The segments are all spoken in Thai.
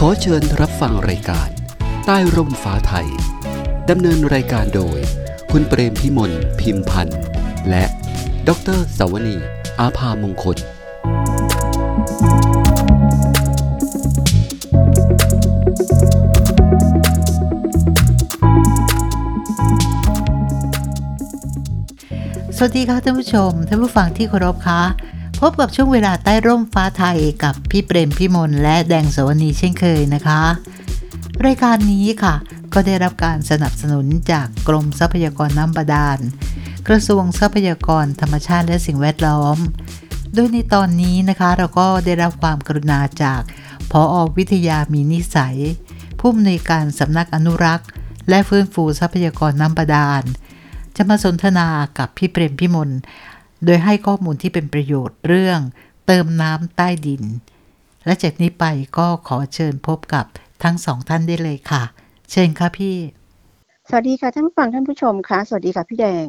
ขอเชิญรับฟังรายการ ใต้ร่มฟ้าไทย ดำเนินรายการโดย คุณเปรมพิมลพิมพันธ์ และดรสวนี อาภามงคล สวัสดีค่ะท่านผู้ชม ท่านผู้ฟังที่เคารพคะ พบกับช่วงเวลาใต้ร่มฟ้าไทยกับพี่เปรมพิมลและแดงสวนีเช่นเคยนะคะ รายการนี้ค่ะ ก็ได้รับการสนับสนุนจากกรมทรัพยากรน้ำบาดาล กระทรวงทรัพยากรธรรมชาติและสิ่งแวดล้อม โดยในตอนนี้นะคะเราก็ได้รับความกรุณาจากพออวิทยามีนิสัย ผู้อำนวยการสำนักอนุรักษ์ และฟื้นฟูทรัพยากรน้ำบาดาล จะมาสนทนากับพี่เปรมพิมล โดยให้ข้อมูลที่เป็นประโยชน์เรื่องเติมน้ำใต้ดิน และจากนี้ไปก็ขอเชิญพบกับทั้งสองท่านได้เลยค่ะ เชิญค่ะพี่ สวัสดีค่ะท่านผู้ฟังท่านผู้ชมค่ะ สวัสดีค่ะพี่แดง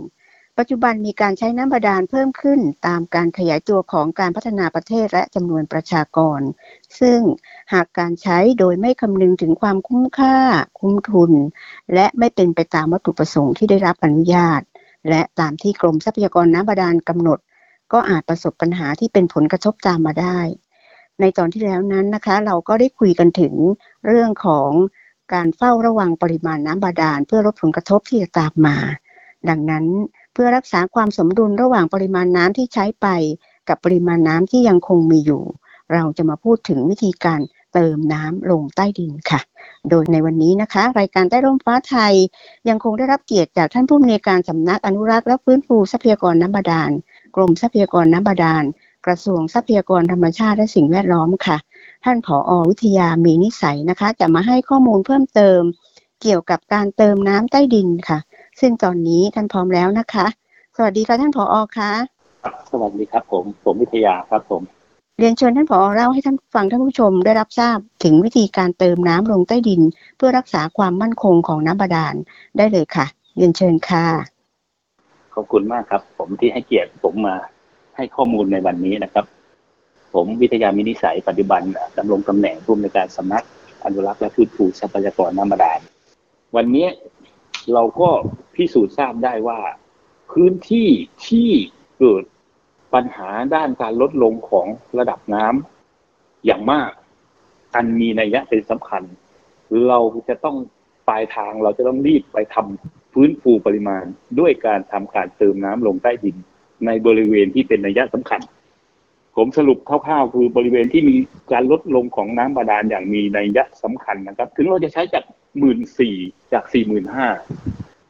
ปัจจุบันมีการใช้น้ำบาดาลเพิ่มขึ้นตามการขยายตัวของการพัฒนาประเทศและจำนวนประชากร ซึ่งหากการใช้โดยไม่คำนึงถึงความคุ้มค่า คุ้มทุน และไม่เป็นไปตามวัตถุประสงค์ที่ได้รับอนุญาต และตามที่กรมทรัพยากรน้ำบาดาลกำหนด ก็อาจประสบปัญหาที่เป็นผลกระทบตามมาได้ ในตอนที่แล้วนั้นนะคะ เราก็ได้คุยกันถึงเรื่องของการเฝ้าระวังปริมาณน้ำบาดาล เพื่อลดผลกระทบที่จะตามมา ดังนั้นเพื่อรักษาความสมดุลระหว่างปริมาณน้ำที่ใช้ไป กับปริมาณน้ำที่ยังคงมีอยู่ เราจะมาพูดถึงวิธีการ เติมน้ำลงใต้ดินค่ะ โดยในวันนี้นะคะ รายการใต้ร่มฟ้าไทยยังคงได้รับเกียรติจากท่านผู้อำนวยการสำนักอนุรักษ์และฟื้นฟูทรัพยากรน้ำบาดาล กรมทรัพยากรน้ำบาดาล กระทรวงทรัพยากรธรรมชาติและสิ่งแวดล้อมค่ะ ท่านผออวิทยามีนิสัยนะคะ จะมาให้ข้อมูลเพิ่มเติม เกี่ยวกับการเติมน้ำใต้ดินค่ะ ซึ่งตอนนี้ท่านพร้อมแล้วนะคะ สวัสดีค่ะท่านผออคะครับสวัสดีครับผม ผมวิทยาครับผม เรียนเชิญท่านผอเล่าให้ท่านฟังท่านผู้ชมได้รับทราบถึงวิธีการเติมน้ำลงใต้ดิน เพื่อรักษาความมั่นคงของน้ำบาดาลได้เลยค่ะ เรียนเชิญค่ะ ขอบคุณมากครับ ผมที่ให้เกียรติผมมาให้ข้อมูลในวันนี้นะครับ ผมวิทยามินิสัยปัจจุบันดำรงตำแหน่งผู้อำนวยการสำนักอนุรักษ์และฟื้นฟูทรัพยากรน้ำบาดาลวันนี้เราก็พิสูจน์ทราบได้ว่า พื้นที่ที่เกิด ปัญหาด้านการลดลงของระดับน้ำอย่างมาก อันมีนัยยะเป็นสำคัญ เราจะต้องปลายทางเราจะต้องรีบไปทำฟื้นฟูปริมาณ ด้วยการทำการเติมน้ำลงใต้ดิน ในบริเวณที่เป็นนัยยะสำคัญ ผมสรุปคร่าวๆคือบริเวณที่มีการลดลงของน้ำบาดาลอย่างมีนัยยะสำคัญนะครับ ถึงเราจะใช้จากหมื่นสี่จากสี่หมื่นห้า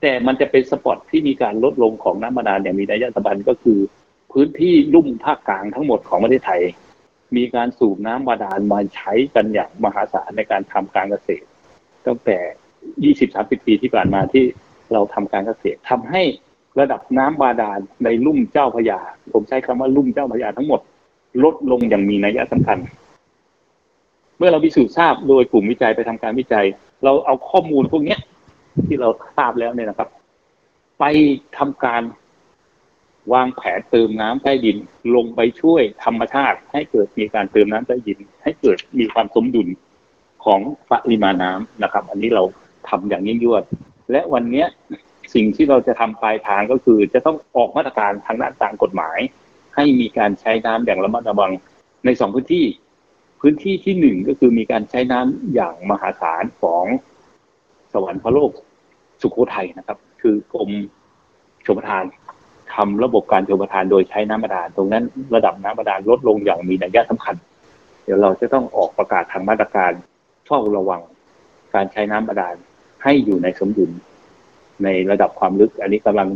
แต่มันจะเป็นสปอตที่มีการลดลงของน้ำบาดาลอย่างมีนัยยะสำคัญก็คือ พื้นที่ลุ่มภาคกลางทั้งหมดของประเทศไทย มีการสูบน้ำบาดาลมาใช้กันอย่างมหาศาลในการทำการเกษตร ตั้งแต่ 20-30 ปีที่ผ่านมาที่เราทำการเกษตรทำให้ระดับน้ำบาดาลในลุ่มเจ้าพระยา ผมใช้คำว่าลุ่มเจ้าพระยาทั้งหมด ลดลงอย่างมีนัยสำคัญ เมื่อเราพิสูจน์ทราบโดยกลุ่มวิจัยไปทำการวิจัย เราเอาข้อมูลพวกเนี้ยที่เราทราบแล้วเนี่ยนะครับ ไปทำการ วางแผนเติมน้ำใต้ดิน ลงไปช่วยธรรมชาติ ให้เกิดมีการเติมน้ำใต้ดิน ให้เกิดมีความสมดุลของปริมาณน้ำนะครับ อันนี้เราทำอย่างยิ่งยวด และวันเนี้ยสิ่งที่เราจะทำปลายทางก็คือ จะต้องออกมาตรการทางด้านต่างกฎหมาย ให้มีการใช้น้ำอย่างระมัดระวังในสองพื้นที่ พื้นที่ที่หนึ่งก็คือมีการใช้น้ำอย่างมหาศาลของสวรรค์พระโลกสุโขทัยนะครับ คือกรมชมทาน ทำระบบการชมทานโดยใช้น้ำบาดาลตรงนั้นระดับน้ำบาดาลลดลงอย่างมีนัยสำคัญ เดี๋ยวเราจะต้องออกประกาศทางมาตรการเฝ้าระวัง การใช้น้ำบาดาลให้อยู่ในสมดุลในระดับความลึก อันนี้กำลัง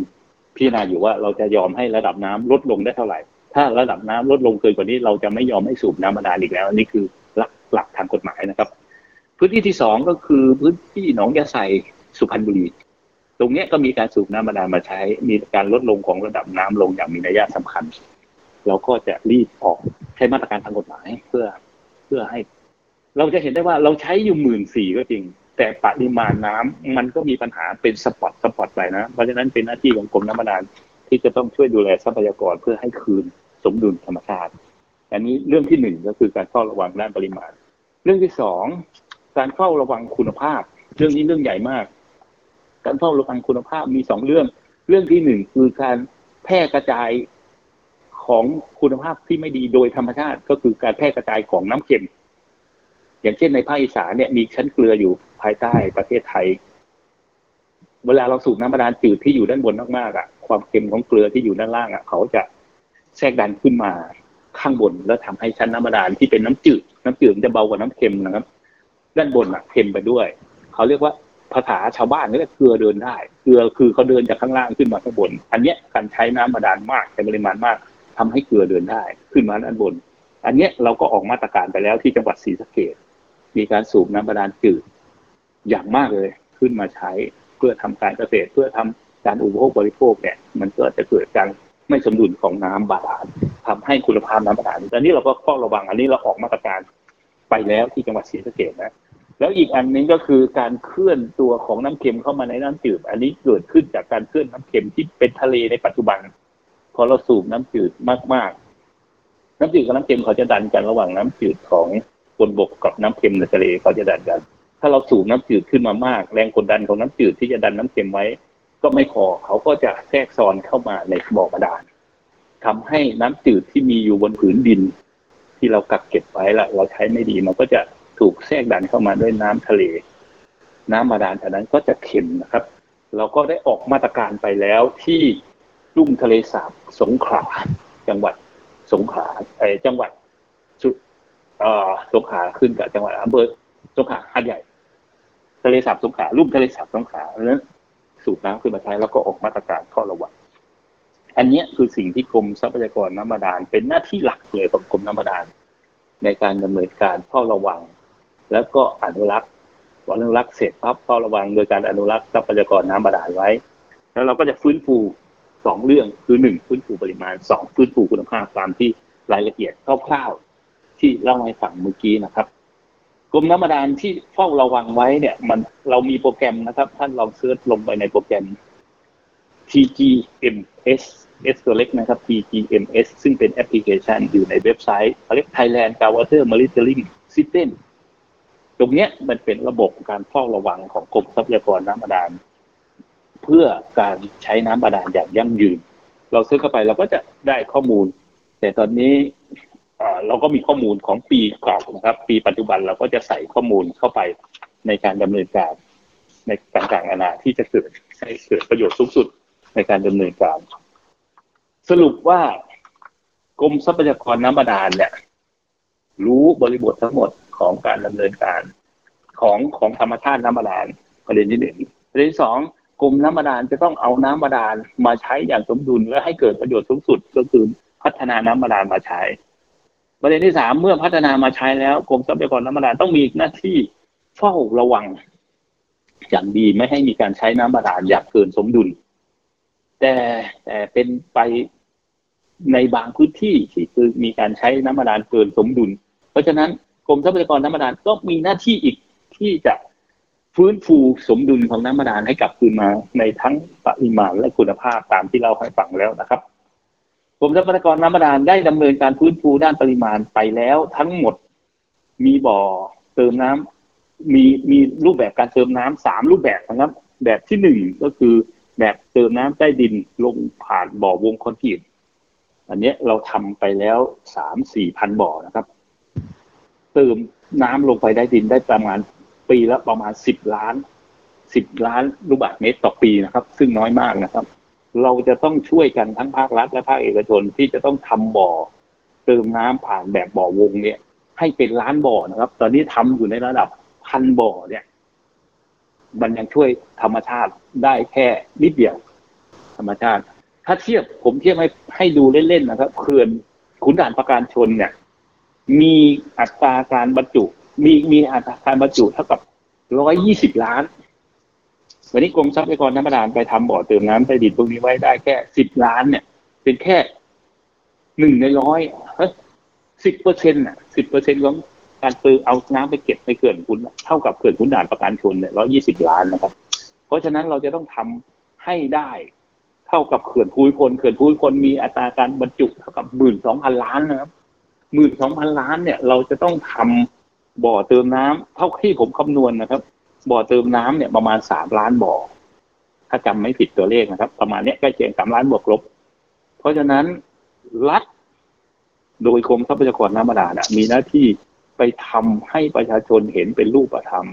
พิจารณาอยู่ว่าเราจะยอมให้ระดับน้ำลดลงได้เท่าไหร่ ถ้าระดับน้ำลดลงเกินกว่านี้ เราจะไม่ยอมให้สูบน้ำบาดาลอีกแล้ว อันนี้คือหลักหลักทางกฎหมายนะครับ พื้นที่ที่สองก็คือพื้นที่หนองยาไซสุพรรณบุรี ตรงนี้ก็มีการสูบน้ำบาดาลมาใช้ มีการลดลงของระดับน้ำลงอย่างมีนัยสำคัญ เราก็จะรีบออกใช้มาตรการทางกฎหมายเพื่อเพื่อให้ เราจะเห็นได้ว่าเราใช้อยู่หมื่นสี่ก็จริง แต่ปริมาณน้ำมันก็มีปัญหาเป็นสปอตสปอตไปนะเพราะฉะนั้นเป็นหน้าที่ของกรมน้ำบาดาลที่จะต้องช่วยดูแลทรัพยากรเพื่อให้คืนสมดุลธรรมชาติ อันนี้เรื่องที่หนึ่งก็คือการเฝ้าระวังด้านปริมาณ เรื่องที่สองการเฝ้าระวังคุณภาพ เรื่องนี้เรื่องใหญ่มาก การเฝ้าระวังคุณภาพมีสองเรื่อง เรื่องที่หนึ่งคือการแพร่กระจายของคุณภาพที่ไม่ดีโดยธรรมชาติก็คือการแพร่กระจายของน้ำเค็ม อย่างเช่นในภาคอีสานเนี่ยมีชั้นเกลืออยู่ภายใต้ประเทศไทย เวลาเราสูบน้ำบาดาลจืดที่อยู่ด้านบนมากๆอะ ความเค็มของเกลือที่อยู่ด้านล่างอะ เขาจะแทรกดันขึ้นมาข้างบนแล้วทำให้ชั้นน้ำบาดาลที่เป็นน้ำจืด น้ำจืดจะเบากว่าน้ำเค็มนะครับ ด้านบนอะเค็มไปด้วย เขาเรียกว่า ภาษาชาวบ้านเรียกเกลือเดินได้เกลือคือเขาเดินจากข้างล่างขึ้นมาข้างบน อันเนี้ยการใช้น้ำบาดาลมากใช้ปริมาณมากทำให้เกลือเดินได้ขึ้นมาด้านบน อันเนี้ยเราก็ออกมาตรการไปแล้วที่จังหวัดศรีสะเกษมีการสูบน้ำบาดาลจืดอย่างมากเลยขึ้นมาใช้เพื่อทำการเกษตรเพื่อทำการอุปโภคบริโภคเนี่ยมันก็จะเกิดการไม่สมดุลของน้ำบาดาลทำให้คุณภาพน้ำบาดาลอันนี้เราก็เฝ้าระวังอันนี้เราออกมาตรการไปแล้วที่จังหวัดศรีสะเกษนะ แล้วอีกอันนึงก็คือการเคลื่อนตัวของน้ำเค็มเข้ามาในน้ำจืด อันนี้เกิดขึ้นจากการเคลื่อนน้ำเค็มที่เป็นทะเลในปัจจุบัน พอเราสูบน้ำจืดมากๆ น้ำจืดกับน้ำเค็มเขาจะดันกันระหว่างน้ำจืดของบนบกกับน้ำเค็มในทะเลเขาจะดันกัน ถ้าเราสูบน้ำจืดขึ้นมามาก แรงกดดันของน้ำจืดที่จะดันน้ำเค็มไว้ ก็ไม่พอเขาก็จะแทรกซ้อนเข้ามาในบ่อบาดาลทำให้น้ำจืดที่มีอยู่บนผืนดิน ที่เรากักเก็บไว้ละเราใช้ไม่ดีมันก็จะ ถูกแทรกดันเข้ามาด้วยน้ำทะเล น้ำบาดาลจากนั้นก็จะเค็มนะครับ เราก็ได้ออกมาตรการไปแล้วที่ลุ่มทะเลสาบสงขลาจังหวัดสงขลาไอจังหวัดสุเอ่อสงขลาขึ้นกับจังหวัดอำเภอสงขลาหาดใหญ่ ทะเลสาบสงขลาลุ่มทะเลสาบสงขลาเพราะนั้นสูบน้ำขึ้นมาใช้แล้วก็ออกมาตรการข้อระวังอันนี้คือสิ่งที่กรมทรัพยากรน้ำบาดาลเป็นหน้าที่หลักเลยของกรมน้ำบาดาลในการดำเนินการเฝ้าระวัง แล้วก็อนุรักษ์พออนุรักษ์เสร็จปั๊บเฝ้าระวังโดยการอนุรักษ์ทรัพยากรน้ำบาดาลไว้ แล้วเราก็จะฟื้นฟูสองเรื่องคือหนึ่งฟื้นฟูปริมาณสองฟื้นฟูคุณภาพตามที่รายละเอียดคร่าวๆที่เล่าให้ฟังเมื่อกี้นะครับกรมน้ำบาดาลที่เฝ้าระวังไว้เนี่ย มันเรามีโปรแกรมนะครับ ท่านลอง search ลงไปในโปรแกรม TGMS S ตัวเล็กนะครับ TGMS ซึ่งเป็นแอปพลิเคชันอยู่ในเว็บไซต์เขาเรียก Thailand Groundwater Monitoring System ตรงเนี้ยมันเป็นระบบการเฝ้าระวังของกรมทรัพยากรน้ำบาดาลเพื่อการใช้น้ำบาดาลอย่างยั่งยืน เราซื้อเข้าไปเราก็จะได้ข้อมูล แต่ตอนนี้เราก็มีข้อมูลของปีเก่านะครับ ปีปัจจุบันเราก็จะใส่ข้อมูลเข้าไปในการดำเนินการ ในต่างๆนานาที่จะเกิดให้เกิดประโยชน์สูงสุดในการดำเนินการ สรุปว่ากรมทรัพยากรน้ำบาดาลเนี่ย รู้บริบททั้งหมดของการดำเนินการของของธรรมชาติน้ำบาดาลประเด็นที่หนึ่งประเด็นที่สองกรมน้ำบาดาลจะต้องเอาน้ำบาดาลมาใช้อย่างสมดุลและให้เกิดประโยชน์สูงสุดก็คือพัฒนาน้ำบาดาลมาใช้ ประเด็นที่สามเมื่อพัฒนามาใช้แล้วกรมทรัพยากรน้ำบาดาลต้องมีหน้าที่เฝ้าระวัง อย่างดีไม่ให้มีการใช้น้ำบาดาลอย่างเกินสมดุล แต่แต่เป็นไปในบางพื้นที่ที่คือมีการใช้น้ำบาดาลเกินสมดุล เพราะฉะนั้น รมทรัพยากรน้ำบาดาลก็มีหน้าที่อีกที่จะฟื้นฟูสมดุลของน้ำบาดาลให้กลับคืนมาในทั้งปริมาณและคุณภาพตามที่เราให้ฟังแล้วนะครับกรมทรัพยากรน้ำบาดาลได้ดำเนินการฟื้นฟูด้านปริมาณไปแล้วทั้งหมดมีบ่อเติมน้ำมีมีรูปแบบการเติมน้ำสามรูปแบบนะครับ แบบที่หนึ่งก็คือแบบเติมน้ำใต้ดินลงผ่านบ่อวงคอนกรีตอันนี้เราทำไปแล้วสามสี่พันบ่อนะครับ เติมน้ำลงไปได้ดินได้ประมาณปีละประมาณสิบล้านสิบล้านลูกบาศก์เมตรต่อปีนะครับ ซึ่งน้อยมากนะครับ เราจะต้องช่วยกันทั้งภาครัฐและภาคเอกชนที่จะต้องทำบ่อ เติมน้ำผ่านแบบบ่อวงเนี่ย ให้เป็นล้านบ่อนะครับ ตอนนี้ทำอยู่ในระดับพันบ่อเนี่ยมันยังช่วยธรรมชาติได้แค่นิดเดียว ธรรมชาติ ถ้าเทียบผมเทียบให้ให้ดูเล่นๆนะครับเขื่อนขุนด่านประการชนเนี่ย มีอัตราการบรรจุ มีมีอัตราการบรรจุเท่ากับร้อยยี่สิบล้าน วันนี้กรมทรัพยากรน้ำบาดาลไปทำบ่อเติมน้ำใต้ดินพวกนี้ไว้ได้แค่สิบล้านเนี่ย เป็นแค่หนึ่งในร้อยสิบเปอร์เซ็นต์่ะสิบเปอร์เซ็นต์ของการเติมเอาน้ำไปเก็บในเขื่อนขุนเท่ากับเขื่อนขุนด่านประการชนเนี่ยร้อยี่สิบล้านนะครับ เพราะฉะนั้นเราจะต้องทำให้ได้เท่ากับเขื่อนภูมิพลเขื่อนภูมิพลมีอัตราการบรรจุเท่ากับหมื่นสองพันล้านนะครับ หมื่นสองพันล้านเนี่ยเราจะต้องทบ่อเติมน้ำเท่าที่ผมคำนวณนะครับ บ่อเติมน้ำเนี่ยประมาณสามล้านบ่อ ถ้าจำไม่ผิดตัวเลขนะครับ ประมาณเนี้ยใกล้เคียงสามล้านบวกลบ เพราะฉะนั้นรัฐโดยกรมทรัพยากรน้ำบาดาลมีหน้าที่ไปทำให้ประชาชนเห็นเป็นรูปธรรม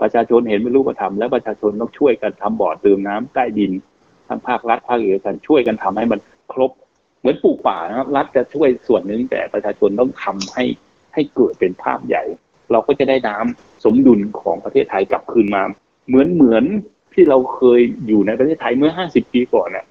ประชาชนเห็นเป็นรูปธรรมและประชาชนต้องช่วยกันทำบ่อเติมน้ำใต้ดินทั้งภาครัฐภาคเอกชนช่วยกันทำให้มันครบ เหมือนปลูกป่านะครับ รัฐจะช่วยส่วนหนึ่งแต่ประชาชนต้องทำให้ให้เกิดเป็นภาพใหญ่ เราก็จะได้น้ำสมดุลของประเทศไทยกลับคืนมา เหมือนเหมือนที่เราเคยอยู่ในประเทศไทยเมื่อ 50 ปีก่อนน่ะ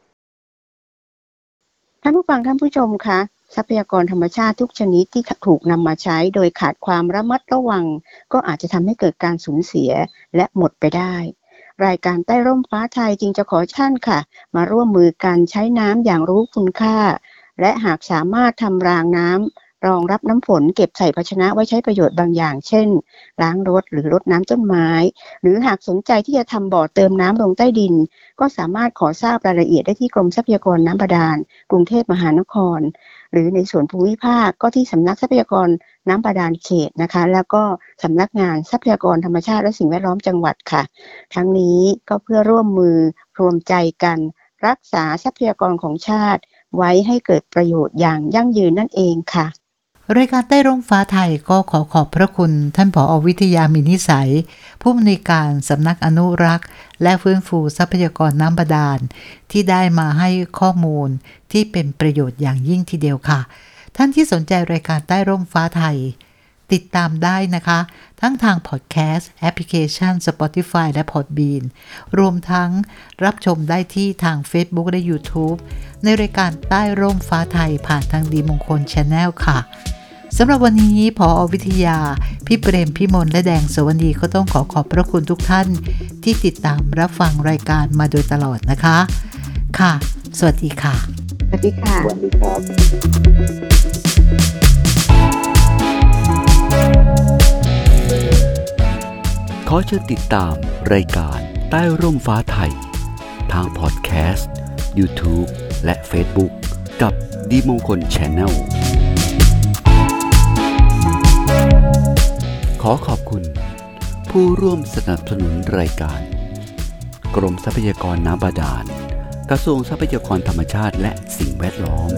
ท่านผู้ฟังท่านผู้ชมคะทรัพยากรธรรมชาติทุกชนิดที่ถูกนำมาใช้โดยขาดความระมัดระวัง ก็อาจจะทำให้เกิดการสูญเสียและหมดไปได้ รายการใต้ร่มฟ้าไทยจึงจะขอท่านค่ะ มาร่วมมือกันใช้น้ำอย่างรู้คุณค่า และหากสามารถทำรางน้ำ รองรับน้ำฝนเก็บใส่ภาชนะไว้ใช้ประโยชน์บางอย่าง เช่น ล้างรถหรือรดน้ำต้นไม้ หรือหากสนใจที่จะทำบ่อเติมน้ำลงใต้ดิน ก็สามารถขอทราบรายละเอียดได้ที่กรมทรัพยากรน้ำบาดาล กรุงเทพมหานคร หรือในส่วนภูมิภาคก็ที่สำนักทรัพยากรน้ำบาดาลเขตนะคะ แล้วก็สำนักงานทรัพยากรธรรมชาติและสิ่งแวดล้อมจังหวัดค่ะ ทั้งนี้ก็เพื่อร่วมมือรวมใจกัน รักษาทรัพยากรของชาติไว้ให้เกิดประโยชน์อย่างยั่งยืนนั่นเองค่ะ รายการใต้ร่มฟ้าไทยก็ขอขอบพระคุณท่านผออวิทยามินิสัย ผู้อำนวยการสำนักอนุรักษ์ และฟื้นฟูทรัพยากรน้ำบาดาล ที่ได้มาให้ข้อมูลที่เป็นประโยชน์อย่างยิ่งทีเดียวค่ะ ท่านที่สนใจรายการใต้ร่มฟ้าไทย ติดตามได้นะคะ ทั้งทางพอดแคสต์แอปพลิเคชัน Spotify และ Podbean รวมทั้งรับชมได้ที่ทาง Facebook และ YouTube ในรายการใต้ร่มฟ้าไทยผ่านทางดีมงคล Channel ค่ะสำหรับวันนี้พออวิทยา พี่เปรมพี่มนและแดงสวนีก็ต้องขอขอบพระคุณทุกท่านที่ติดตามรับฟังรายการมาโดยตลอดนะคะ ค่ะ สวัสดีค่ะ สวัสดีค่ะ สวัสดีครับ ขอเชิญติดตามรายการใต้ร่มฟ้าไทย ทางพอดแคสต์ YouTube และ Facebook กับดีมงคล Channel ขอขอบคุณ ผู้ร่วมสนับสนุนรายการ กรมทรัพยากรน้ำบาดาล กระทรวงทรัพยากรธรรมชาติและสิ่งแวดล้อม